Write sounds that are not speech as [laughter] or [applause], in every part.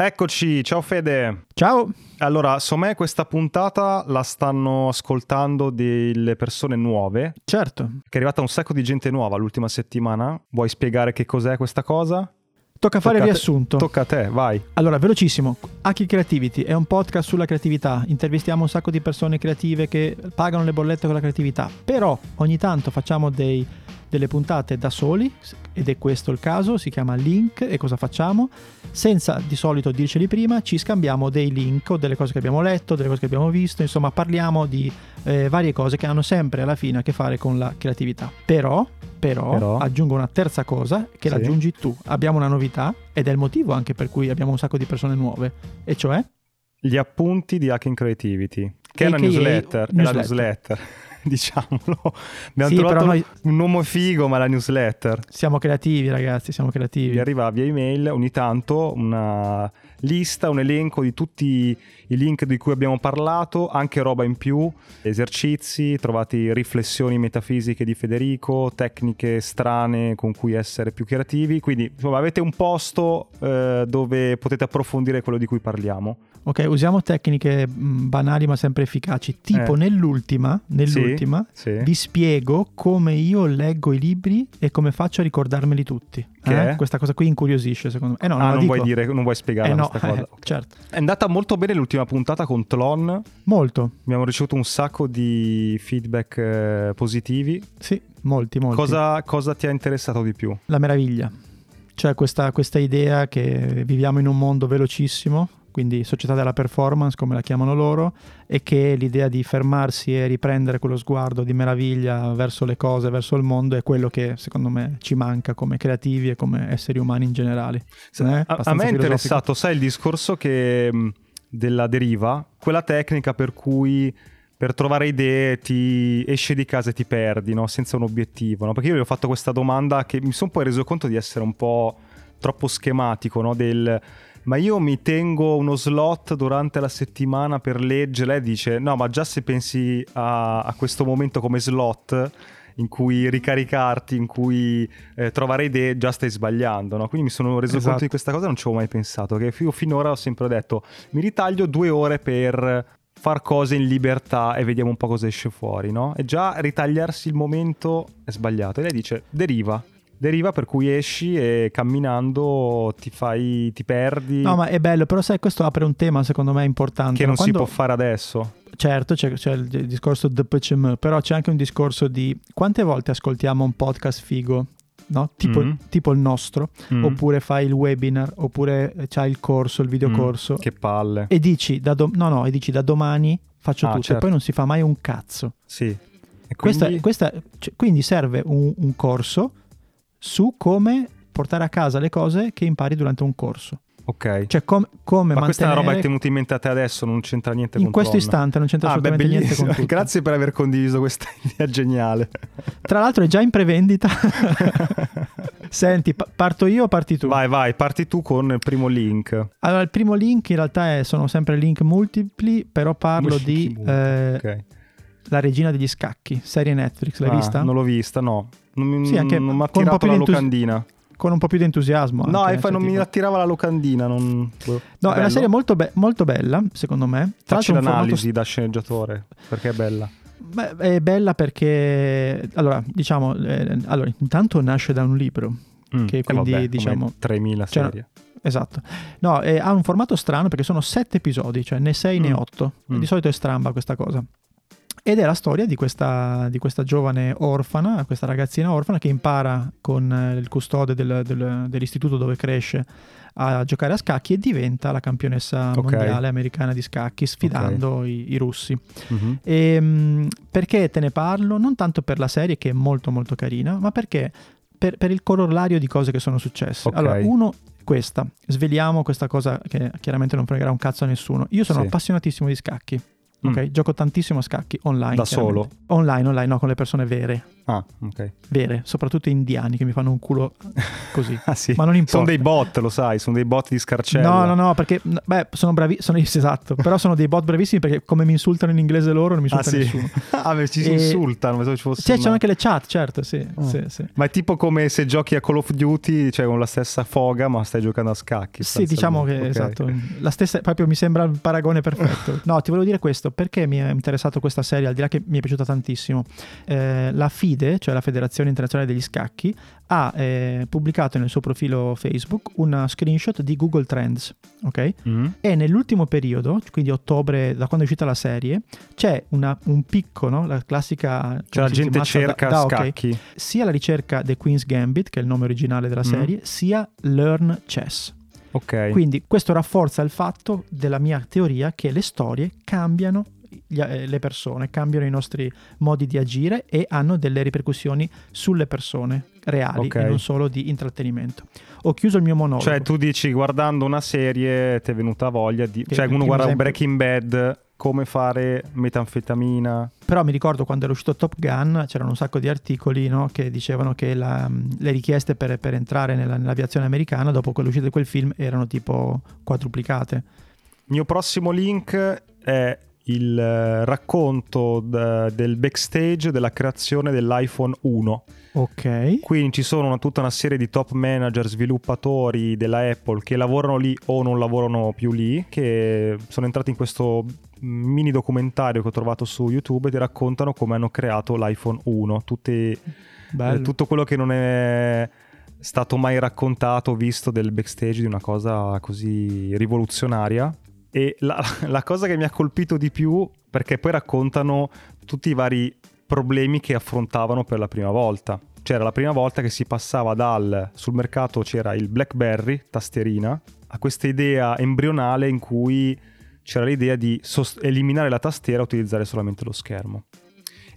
Eccoci, ciao Fede. Ciao. Allora, so me questa puntata la stanno ascoltando delle persone nuove. Certo. Che è arrivata un sacco di gente nuova l'ultima settimana. Vuoi spiegare che cos'è questa cosa? Tocca fare il riassunto. Tocca a te, vai. Allora, velocissimo. Aki Creativity è un podcast sulla creatività. Intervistiamo un sacco di persone creative che pagano le bollette con la creatività. Però ogni tanto facciamo dei delle puntate da soli, ed è questo il caso, si chiama Link e cosa facciamo? Senza di solito dirceli prima, ci scambiamo dei link o delle cose che abbiamo letto, delle cose che abbiamo visto, insomma parliamo di eh, varie cose che hanno sempre alla fine a che fare con la creatività. Però, però, però. aggiungo una terza cosa che sì. l'aggiungi tu. Abbiamo una novità ed è il motivo anche per cui abbiamo un sacco di persone nuove, e cioè? Gli appunti di Hacking Creativity, che è una newsletter. newsletter. È la newsletter [laughs] diciamolo. Abbiamo sì, trovato noi... un uomo figo, ma la newsletter. Siamo creativi, ragazzi, siamo creativi. Vi arriva via email ogni tanto una lista, un elenco di tutti i link di cui abbiamo parlato, anche roba in più, esercizi, trovate riflessioni metafisiche di Federico, tecniche strane con cui essere più creativi. Quindi insomma, avete un posto eh, dove potete approfondire quello di cui parliamo. Ok, usiamo tecniche mm, banali ma sempre efficaci. Tipo eh. nell'ultima, nell'ultima sì, sì. vi spiego come io leggo i libri e come faccio a ricordarmeli tutti. Eh? Questa cosa qui incuriosisce secondo me. Eh no, ah, non, non vuoi dire, non vuoi spiegare eh questa no, cosa. [laughs] Okay. certo. È andata molto bene l'ultima puntata con Tlon. Molto. Abbiamo ricevuto un sacco di feedback eh, positivi. Sì, molti, molti. Cosa, cosa ti ha interessato di più? La meraviglia. Cioè questa, questa idea che viviamo in un mondo velocissimo, quindi società della performance come la chiamano loro, e che l'idea di fermarsi e riprendere quello sguardo di meraviglia verso le cose, verso il mondo, è quello che secondo me ci manca come creativi e come esseri umani in generale. A, a, me è interessato, sai, il discorso che, della deriva, quella tecnica per cui per trovare idee ti esci di casa e ti perdi, no? senza un obiettivo. No? Perché io gli ho fatto questa domanda che mi sono poi reso conto di essere un po' troppo schematico, no? del ma io mi tengo uno slot durante la settimana per leggere. Lei dice: No, ma già se pensi a, a questo momento come slot in cui ricaricarti, in cui eh, trovare idee, già stai sbagliando. No? Quindi mi sono reso esatto. conto di questa cosa e non ci avevo mai pensato. Che io finora ho sempre detto: mi ritaglio due ore per far cose in libertà e vediamo un po' cosa esce fuori, no? E già ritagliarsi il momento è sbagliato. E lei dice: deriva deriva per cui esci e camminando ti fai ti perdi no ma è bello però sai questo apre un tema secondo me importante che non Quando... si può fare adesso certo c'è, c'è il discorso DPCM però c'è anche un discorso di quante volte ascoltiamo un podcast figo No? Tipo, mm tipo, il nostro, mm oppure fai il webinar, oppure c'hai il corso, il videocorso. Mm, che palle. E dici, da do- no, no, e dici da domani faccio ah, tutto certo. e poi non si fa mai un cazzo. Sì. Quindi... Questa, questa, cioè, quindi serve un, un corso su come portare a casa le cose che impari durante un corso. Ok. Cioè com- come Ma mantenere... questa è una roba che è tenuta in mente a te adesso, non c'entra niente in con questo Tron. istante non c'entra ah, assolutamente beh, niente con [laughs] tutto. Grazie per aver condiviso questa [laughs] idea geniale. Tra l'altro è già in prevendita. [laughs] Senti, pa- parto io o parti tu? Vai, vai, parti tu con il primo link. Allora, il primo link in realtà è, sono sempre link multipli, però parlo di eh, okay. La regina degli scacchi, serie Netflix, l'hai ah, vista? Non l'ho vista, no. Non, sì, anche non mi ha attirato la locandina. Con un po' più di entusiasmo. No, anche, infatti non tipo. mi attirava la locandina. Non... No, è, è una serie molto, be- molto, bella, secondo me. Tra Facci l'analisi formato... da sceneggiatore, perché è bella. Beh, è bella perché, allora, diciamo, eh, allora, intanto nasce da un libro. Mm, che quindi, vabbè, diciamo... 3000 cioè, serie. Esatto. No, eh, ha un formato strano perché sono sette episodi, cioè né sei mm. né otto. Mm. Di solito è stramba questa cosa. Ed è la storia di questa, di questa, giovane orfana, questa ragazzina orfana che impara con eh, il custode del, del, dell'istituto dove cresce a giocare a scacchi e diventa la campionessa okay. mondiale americana di scacchi sfidando okay. i, i, russi. Uh-huh. E, um, perché te ne parlo? Non tanto per la serie che è molto molto carina, ma perché per, per il corollario di cose che sono successe. Okay. Allora, uno questa, sveliamo questa cosa che chiaramente non fregherà un cazzo a nessuno. Io sono sì. appassionatissimo di scacchi Ok, Mm. gioco tantissimo a scacchi online. Da solo? Online, online, no, con le persone vere. Ah, ok. Vere, soprattutto indiani che mi fanno un culo così. [laughs] Ah, sì. Ma non importa. Sono dei bot, lo sai, sono dei bot di scarcella. No, no, no, perché beh, sono bravi, sono [laughs] esatto, però sono dei bot bravissimi perché come mi insultano in inglese loro non mi Ah, insulta sì. nessuno. [laughs] ah, beh, ci si E- insultano. pensavo ci fosse Sì, una- c'è anche le chat, certo, sì, Ah. sì, sì. Ma è tipo come se giochi a Call of Duty, cioè con la stessa foga, ma stai giocando a scacchi. Sì, diciamo che Ok. esatto, la stessa, proprio mi sembra il paragone perfetto. No, ti volevo dire questo, perché mi è interessato questa serie, al di là che mi è piaciuta tantissimo. Eh, la FIDE, cioè la Federazione Internazionale degli Scacchi, ha eh, pubblicato nel suo profilo Facebook una screenshot di Google Trends, ok? Mm. E nell'ultimo periodo, quindi ottobre, da quando è uscita la serie, c'è una- un picco, no? La classica... Cioè la gente cerca Da- da- scacchi. Sia la ricerca The Queen's Gambit, che è il nome originale della Mm. serie, sia Learn Chess. Ok. Quindi questo rafforza il fatto della mia teoria che le storie cambiano gli- eh, le persone, cambiano i nostri modi di agire e hanno delle ripercussioni sulle persone reali Ok. e non solo di intrattenimento. Ho chiuso il mio monologo. Cioè tu dici guardando una serie ti è venuta voglia di... Che- Cioè uno guarda esempio- Breaking Bad, come fare metanfetamina. Però mi ricordo quando era uscito Top Gun c'erano un sacco di articoli no, che dicevano che la- le richieste per, per entrare nella- nell'aviazione americana dopo l'uscita di quel film erano tipo quadruplicate. Il mio prossimo link è il eh, racconto d- del backstage della creazione dell'iPhone 1. Ok. Quindi ci sono una- tutta una serie di top manager, sviluppatori della Apple che lavorano lì o non lavorano più lì, che sono entrati in questo mini documentario che ho trovato su YouTube ti raccontano come hanno creato l'iPhone 1, tutti, eh, tutto quello che non è stato mai raccontato, visto del backstage di una cosa così rivoluzionaria. E la, [laughs] la cosa che mi ha colpito di più, perché poi raccontano tutti i vari problemi che affrontavano per la prima volta. C'era la prima volta che si passava dal sul mercato c'era il BlackBerry, tastierina, a questa idea embrionale in cui c'era l'idea di sost- eliminare la tastiera e utilizzare solamente lo schermo.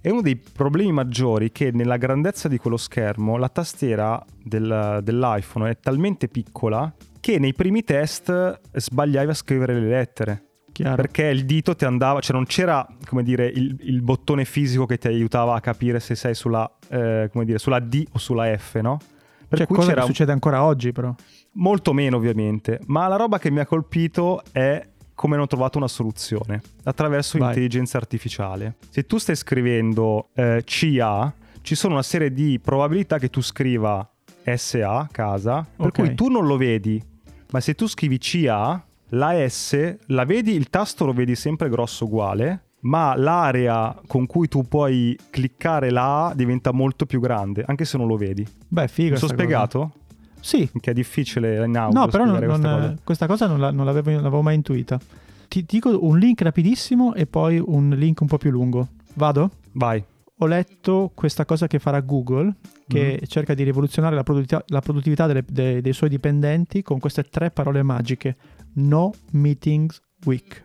E uno dei problemi maggiori è che nella grandezza di quello schermo la tastiera del- dell'iPhone è talmente piccola che nei primi test sbagliavi a scrivere le lettere Chiaro. perché il dito ti andava, cioè non c'era come dire il, il bottone fisico che ti aiutava a capire se sei sulla, eh, come dire, sulla D o sulla F, no? Per Cioè, cui cosa c'era succede ancora oggi però. molto meno ovviamente, ma la roba che mi ha colpito è come hanno trovato una soluzione attraverso Vai. l'intelligenza artificiale. Se tu stai scrivendo eh, CA, ci sono una serie di probabilità che tu scriva SA, casa, per Ok. cui tu non lo vedi, ma se tu scrivi CA, la S la vedi, il tasto lo vedi sempre grosso uguale, ma l'area con cui tu puoi cliccare la A diventa molto più grande, anche se non lo vedi. Beh, figo. Mi sono sta cosa. Sì. Che è difficile in audio No, però non- spiegare non- questa cosa. questa cosa non, la- non l'avevo, non l'avevo mai intuita. Ti dico un link rapidissimo e poi un link un po' più lungo. Vado? Vai. Ho letto questa cosa che farà Google, che Mhm. cerca di rivoluzionare la produttività, la produttività delle- de- dei suoi dipendenti con queste tre parole magiche. No meetings week.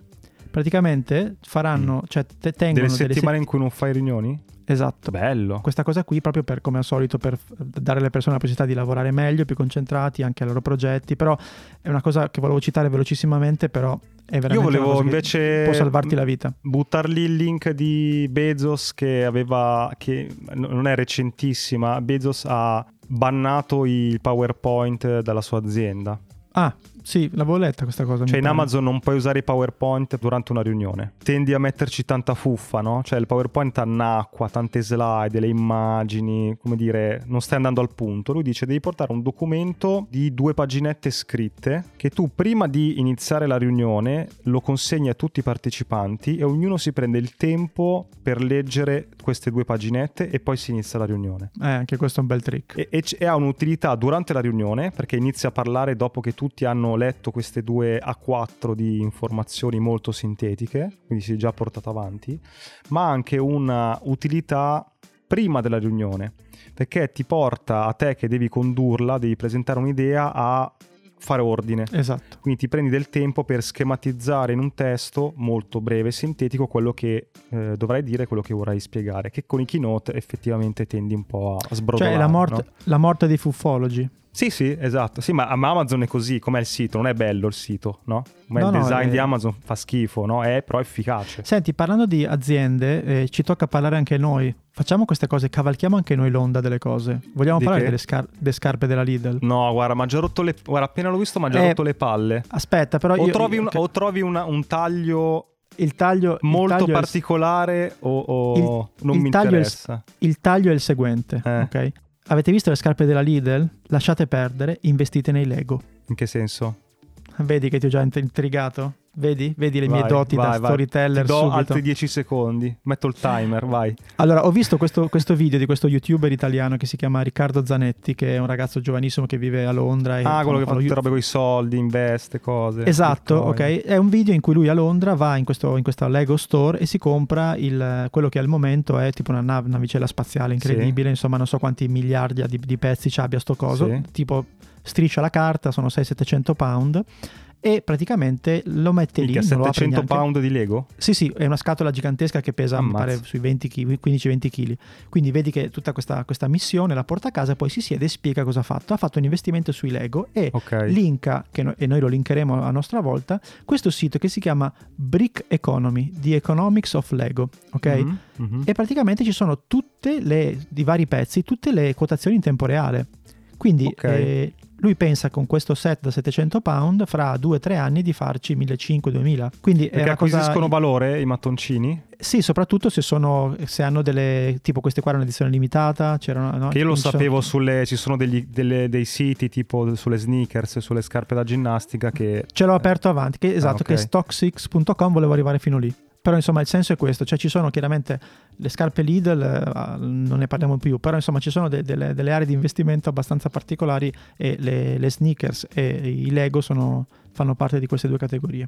Praticamente faranno, cioè te- tengono Delle delle settimane in cui non fai riunioni? se- Esatto. Bello. Questa cosa qui proprio per, come al solito, per dare alle persone la possibilità di lavorare meglio, più concentrati anche ai loro progetti, però è una cosa che volevo citare velocissimamente, però è veramente Io volevo invece può salvarti la vita. buttar lì il link di Bezos che aveva, che non è recentissima, Bezos ha bannato il PowerPoint dalla sua azienda. Ah, sì, l'avevo letta questa cosa. Cioè in pare. Amazon non puoi usare i PowerPoint durante una riunione. Tendi a metterci tanta fuffa, no? Cioè il PowerPoint annacqua, tante slide, le immagini, come dire, non stai andando al punto. Lui dice devi portare un documento di due paginette scritte che tu prima di iniziare la riunione lo consegni a tutti i partecipanti e ognuno si prende il tempo per leggere queste due paginette e poi si inizia la riunione. Eh, anche questo è un bel trick. E, e e ha un'utilità durante la riunione perché inizia a parlare dopo che tutti hanno letto queste due A4 di informazioni molto sintetiche, quindi si è già portato avanti, ma anche una utilità prima della riunione perché ti porta a te che devi condurla, devi presentare un'idea a fare ordine. Esatto. Quindi ti prendi del tempo per schematizzare in un testo molto breve e sintetico quello che eh, dovrai dire, quello che vorrai spiegare, che con i keynote effettivamente tendi un po' a sbrodolare. Cioè, la morte, no? la morte dei fuffologi. Sì, sì, esatto. Sì, ma Amazon è così, com'è il sito? Non è bello il sito, no? Ma No, il no, design è- di Amazon fa schifo, no? È però efficace. Senti, parlando di aziende, eh, ci tocca parlare anche noi. Facciamo queste cose, cavalchiamo anche noi l'onda delle cose. Vogliamo Di parlare delle, scar- delle scarpe della Lidl? No, guarda, ma già rotto le... Guarda, appena l'ho visto, mi ha già Eh, rotto le palle. Aspetta, però O io, trovi, un, ok, o trovi una- un taglio il taglio, il molto taglio è il- particolare o, o Il- non il mi taglio è il- interessa. il taglio è il seguente, Eh. ok? Avete visto le scarpe della Lidl? Lasciate perdere, investite nei Lego. In che senso? Vedi che ti ho già int- intrigato? Vedi? Vedi le mie Vai, doti da vai, vai. storyteller Ti do subito. altri 10 secondi. Metto il timer, vai. Allora, ho visto questo, questo video di questo youtuber italiano che si chiama Riccardo Zanetti, che è un ragazzo giovanissimo che vive a Londra. E, Ah, quello che fa tutte robe con i soldi, investe, cose. Esatto, ok. È un video in cui lui a Londra va in, questo, in questa Lego Store e si compra il, quello che al momento è tipo una nave, navicella spaziale incredibile, insomma non so quanti miliardi di, di pezzi ci abbia sto coso, Sì. tipo striscia la carta, sono 600-700 pound e praticamente lo mette Minchia, lì, non lo apre 700 neanche. pound di Lego? Sì, sì, è una scatola gigantesca che pesa, pare, sui 20 kg, 15-20 kg. Quindi vedi che tutta questa, questa missione la porta a casa e poi si siede e spiega cosa ha fatto. Ha fatto un investimento sui Lego e Ok. linka, che no- e noi lo linkeremo a nostra volta, questo sito che si chiama Brick Economy, The Economics of Lego, ok? Mhm, mhm. E praticamente ci sono tutte le, di vari pezzi, tutte le quotazioni in tempo reale. Quindi Ok. eh, lui pensa con questo set da 700 pound fra 2-3 anni di farci 1500-2000. Quindi Perché una cosa... acquisiscono valore i mattoncini? Sì, soprattutto se sono se hanno delle tipo queste qua erano edizione limitata, no? Che io lo sapevo sulle. Ci sono degli- delle- dei siti tipo sulle sneakers, sulle scarpe da ginnastica che. Ce l'ho aperto avanti, che, esatto, Ah, ok. che è stock6.com, volevo arrivare fino lì. Però insomma il senso è questo, cioè ci sono chiaramente le scarpe Lidl, eh, non ne parliamo più, però insomma ci sono de- delle, delle aree di investimento abbastanza particolari e le, le sneakers e i Lego sono- fanno parte di queste due categorie.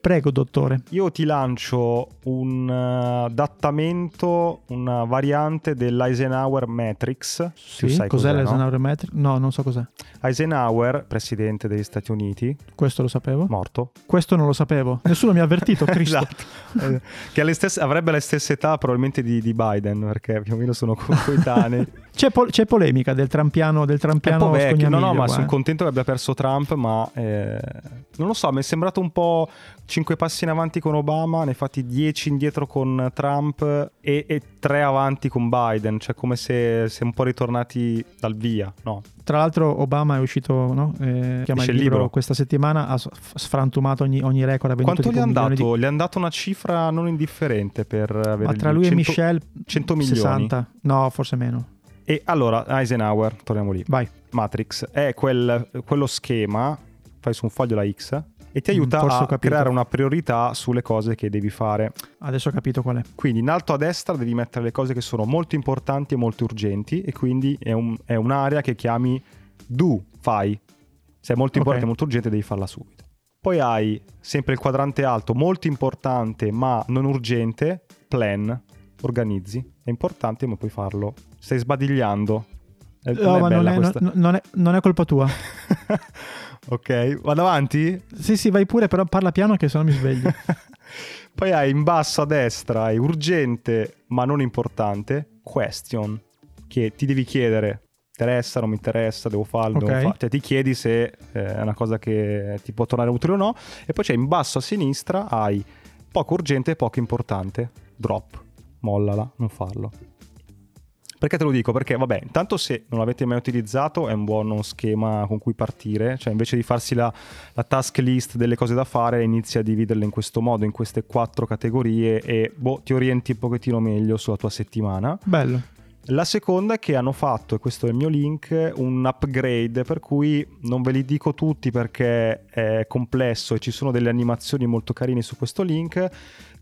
Prego dottore. Io ti lancio un eh, adattamento, una variante dell'Eisenhower Matrix. Sì, sai cos'è, no? l'Eisenhower Metric? No, non so cos'è. Eisenhower, presidente degli Stati Uniti, Questo lo sapevo. morto. Questo non lo sapevo. Nessuno mi ha avvertito, [laughs] Cristo. Esatto. Eh, che stesse- avrebbe la stessa età probabilmente di, di Biden, perché più o meno sono co- coetanei. [laughs] C'è, pol- c'è polemica del trampiano, del trampiano. No, no, ma qua, sono eh. contento che abbia perso Trump, ma eh, non lo so, mi è sembrato un po' cinque passi in avanti con Obama, ne fatti dieci indietro con Trump e, e tre avanti con Biden, cioè come se si è un po' ritornati dal via, no? Tra l'altro Obama è uscito, no? Eh, chiama il libro, libro. questa settimana, ha sfrantumato ogni, ogni record. Quanto gli tipo hanno un milione dato? Gli hanno dato una cifra non indifferente per avere Di... Ma tra lui 100 e Michelle 100 milioni. 60. No, forse meno. E allora, Eisenhower, torniamo lì. Vai. Matrix è quel- quello schema, fai su un foglio la X e ti Mm, aiuta forse ho a creare una priorità sulle cose che devi fare. Adesso ho capito qual è. Quindi in alto a destra devi mettere le cose che sono molto importanti e molto urgenti e quindi è, un- è un'area che chiami do, fai. Se è molto importante e molto urgente devi farla subito. Poi hai sempre il quadrante alto, molto importante ma non urgente, plan, organizzi. È importante ma puoi farlo. Stai sbadigliando. È, No, è ma non è, non- non è- non è colpa tua. [laughs] ok, vado avanti? sì, sì, vai pure, però parla piano che sennò mi sveglio. [laughs] Poi hai in basso a destra, hai urgente ma non importante, question, che ti devi chiedere, interessa, non mi interessa, devo farlo, devo Ok. farlo. Cioè ti chiedi se eh, è una cosa che ti può tornare utile o no. E poi c'è in basso a sinistra, hai poco urgente e poco importante, drop, mollala, non farlo. Perché te lo dico? Perché, vabbè, intanto se non l'avete mai utilizzato è un buono schema con cui partire, cioè invece di farsi la, la task list delle cose da fare, inizia a dividerle in questo modo, in queste quattro categorie e boh, ti orienti un pochettino meglio sulla tua settimana. Bello. La seconda è che hanno fatto, e questo è il mio link, un upgrade per cui non ve li dico tutti perché è complesso e ci sono delle animazioni molto carine su questo link,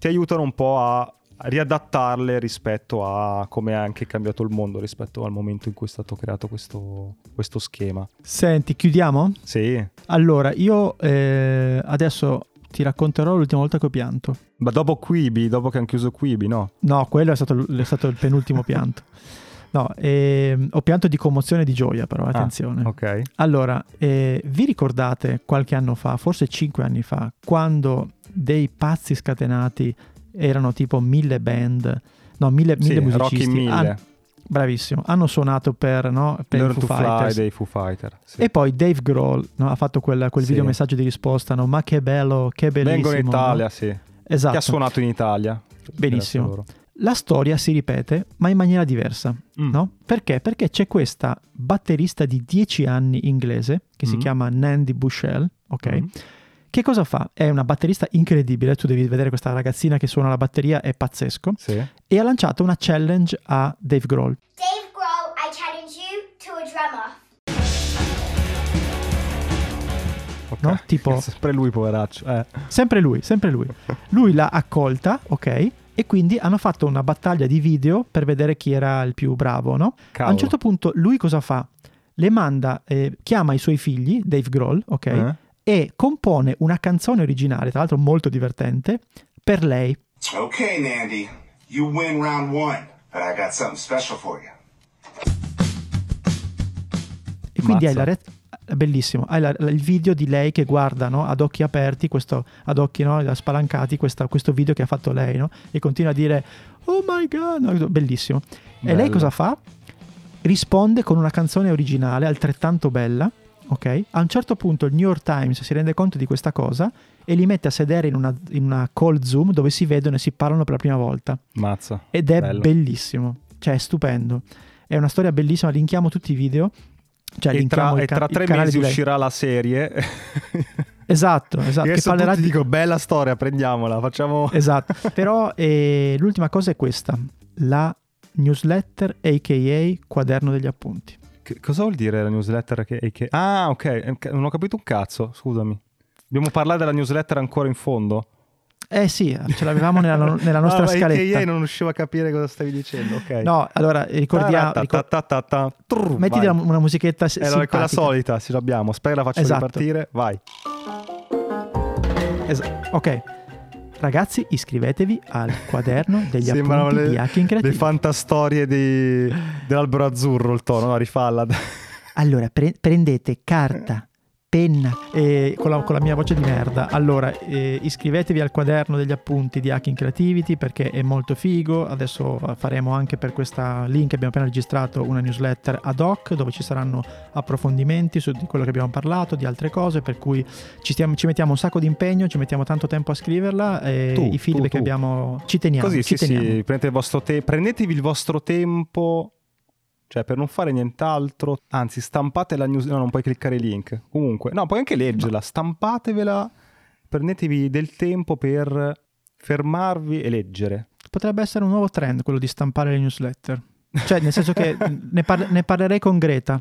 ti aiutano un po' a riadattarle rispetto a come è anche cambiato il mondo rispetto al momento in cui è stato creato questo, questo schema. Senti, chiudiamo? Sì. Allora, io eh, adesso ti racconterò l'ultima volta che ho pianto. Ma dopo Quibi, dopo che hanno chiuso Quibi, no? No, quello è stato, è stato il penultimo pianto. [laughs] No, eh, ho pianto di commozione e di gioia, però ah, attenzione. Ah, ok. Allora, eh, vi ricordate qualche anno fa, forse cinque anni fa, quando dei pazzi scatenati erano tipo mille band, no, mille, sì, mille musicisti. Mille. Han, bravissimo, hanno suonato per, no, per Learn i Foo Fighters. Fly dei Foo Fighter. Sì. E poi Dave Grohl no, ha fatto quel, quel Sì. video messaggio di risposta, no? ma che bello, che bellissimo. Vengono in no? Italia, sì. Esatto. Che ha suonato in Italia. Benissimo. La storia si ripete, ma in maniera diversa, Mm. no? Perché? Perché c'è questa batterista di 10 anni inglese che si Mm. chiama Nandy Bushell, ok? Mm. Che cosa fa? È una batterista incredibile, tu devi vedere questa ragazzina che suona la batteria, è pazzesco, Sì. e ha lanciato una challenge a Dave Grohl. Dave Grohl, I challenge you to a drum off. Ok. No? Tipo- [laughs] Sempre lui, poveraccio. Eh. Sempre lui, sempre lui. Lui l'ha accolta, ok? E quindi hanno fatto una battaglia di video per vedere chi era il più bravo, no? A Cavolo. un certo punto lui cosa fa? Le manda, eh, chiama i suoi figli, Dave Grohl, ok? Eh? E compone una canzone originale, tra l'altro molto divertente, per lei. Okay, Nandy. You win round one, but I got something special for you. E quindi hai Mazza. la re- bellissimo, hai la- il video di lei che guarda no, ad occhi aperti, questo, ad occhi no, spalancati, questa- questo video che ha fatto lei, no? E continua a dire, oh my god, no, bellissimo. E lei Bello. cosa fa? Risponde con una canzone originale altrettanto bella, ok? A un certo punto il New York Times si rende conto di questa cosa e li mette a sedere in una, in una call Zoom dove si vedono e si parlano per la prima volta. Mazza. Ed è Bello. bellissimo, cioè è stupendo. È una storia bellissima, linkiamo tutti i video. Cioè, e tra, il e ca- tra tre mesi uscirà la serie. [laughs] Esatto, esatto. Che parlerà tutti di... dico bella storia, prendiamola, facciamo... [laughs] Esatto, però eh, l'ultima cosa è questa, la newsletter aka quaderno degli appunti. Che- cosa vuol dire la newsletter che, che- Ah, ok, eh, non ho capito un cazzo, scusami. Dobbiamo parlare della newsletter ancora in fondo? Eh sì, ce l'avevamo nella, [laughs] nella nostra Ah, ma è che scaletta. io non riuscivo a capire cosa stavi dicendo, ok. No, allora ricordiamo... Ricor- vai. una, musichetta Eh, è quella simpatica. solita, ce l'abbiamo. Aspetta, la faccio Esatto. ripartire. Vai. Es- ok, ragazzi iscrivetevi al quaderno [laughs] degli appunti le, di Hacking le Creativo. fantastorie di- dell'albero azzurro, il tono, no, rifalla. Allora, pre- prendete carta, penna, eh, con, la, con la mia voce di merda. Allora, eh, iscrivetevi al quaderno degli appunti di Hacking Creativity perché è molto figo. Adesso faremo anche per questa link, abbiamo appena registrato una newsletter ad hoc dove ci saranno approfondimenti su di quello che abbiamo parlato, di altre cose, per cui ci, stiamo- ci mettiamo un sacco di impegno, ci mettiamo tanto tempo a scriverla e Tu, i feedback tu, tu. che abbiamo ci teniamo. Così, ci sì, teniamo. sì, prendete il vostro te- prendetevi il vostro tempo, cioè per non fare nient'altro, anzi stampate la news, no, non puoi cliccare i link, comunque, no, puoi anche leggerla, stampatevela, prendetevi del tempo per fermarvi e leggere. Potrebbe essere un nuovo trend quello di stampare le newsletter. Cioè, nel senso che [laughs] ne, par- ne parlerei con Greta.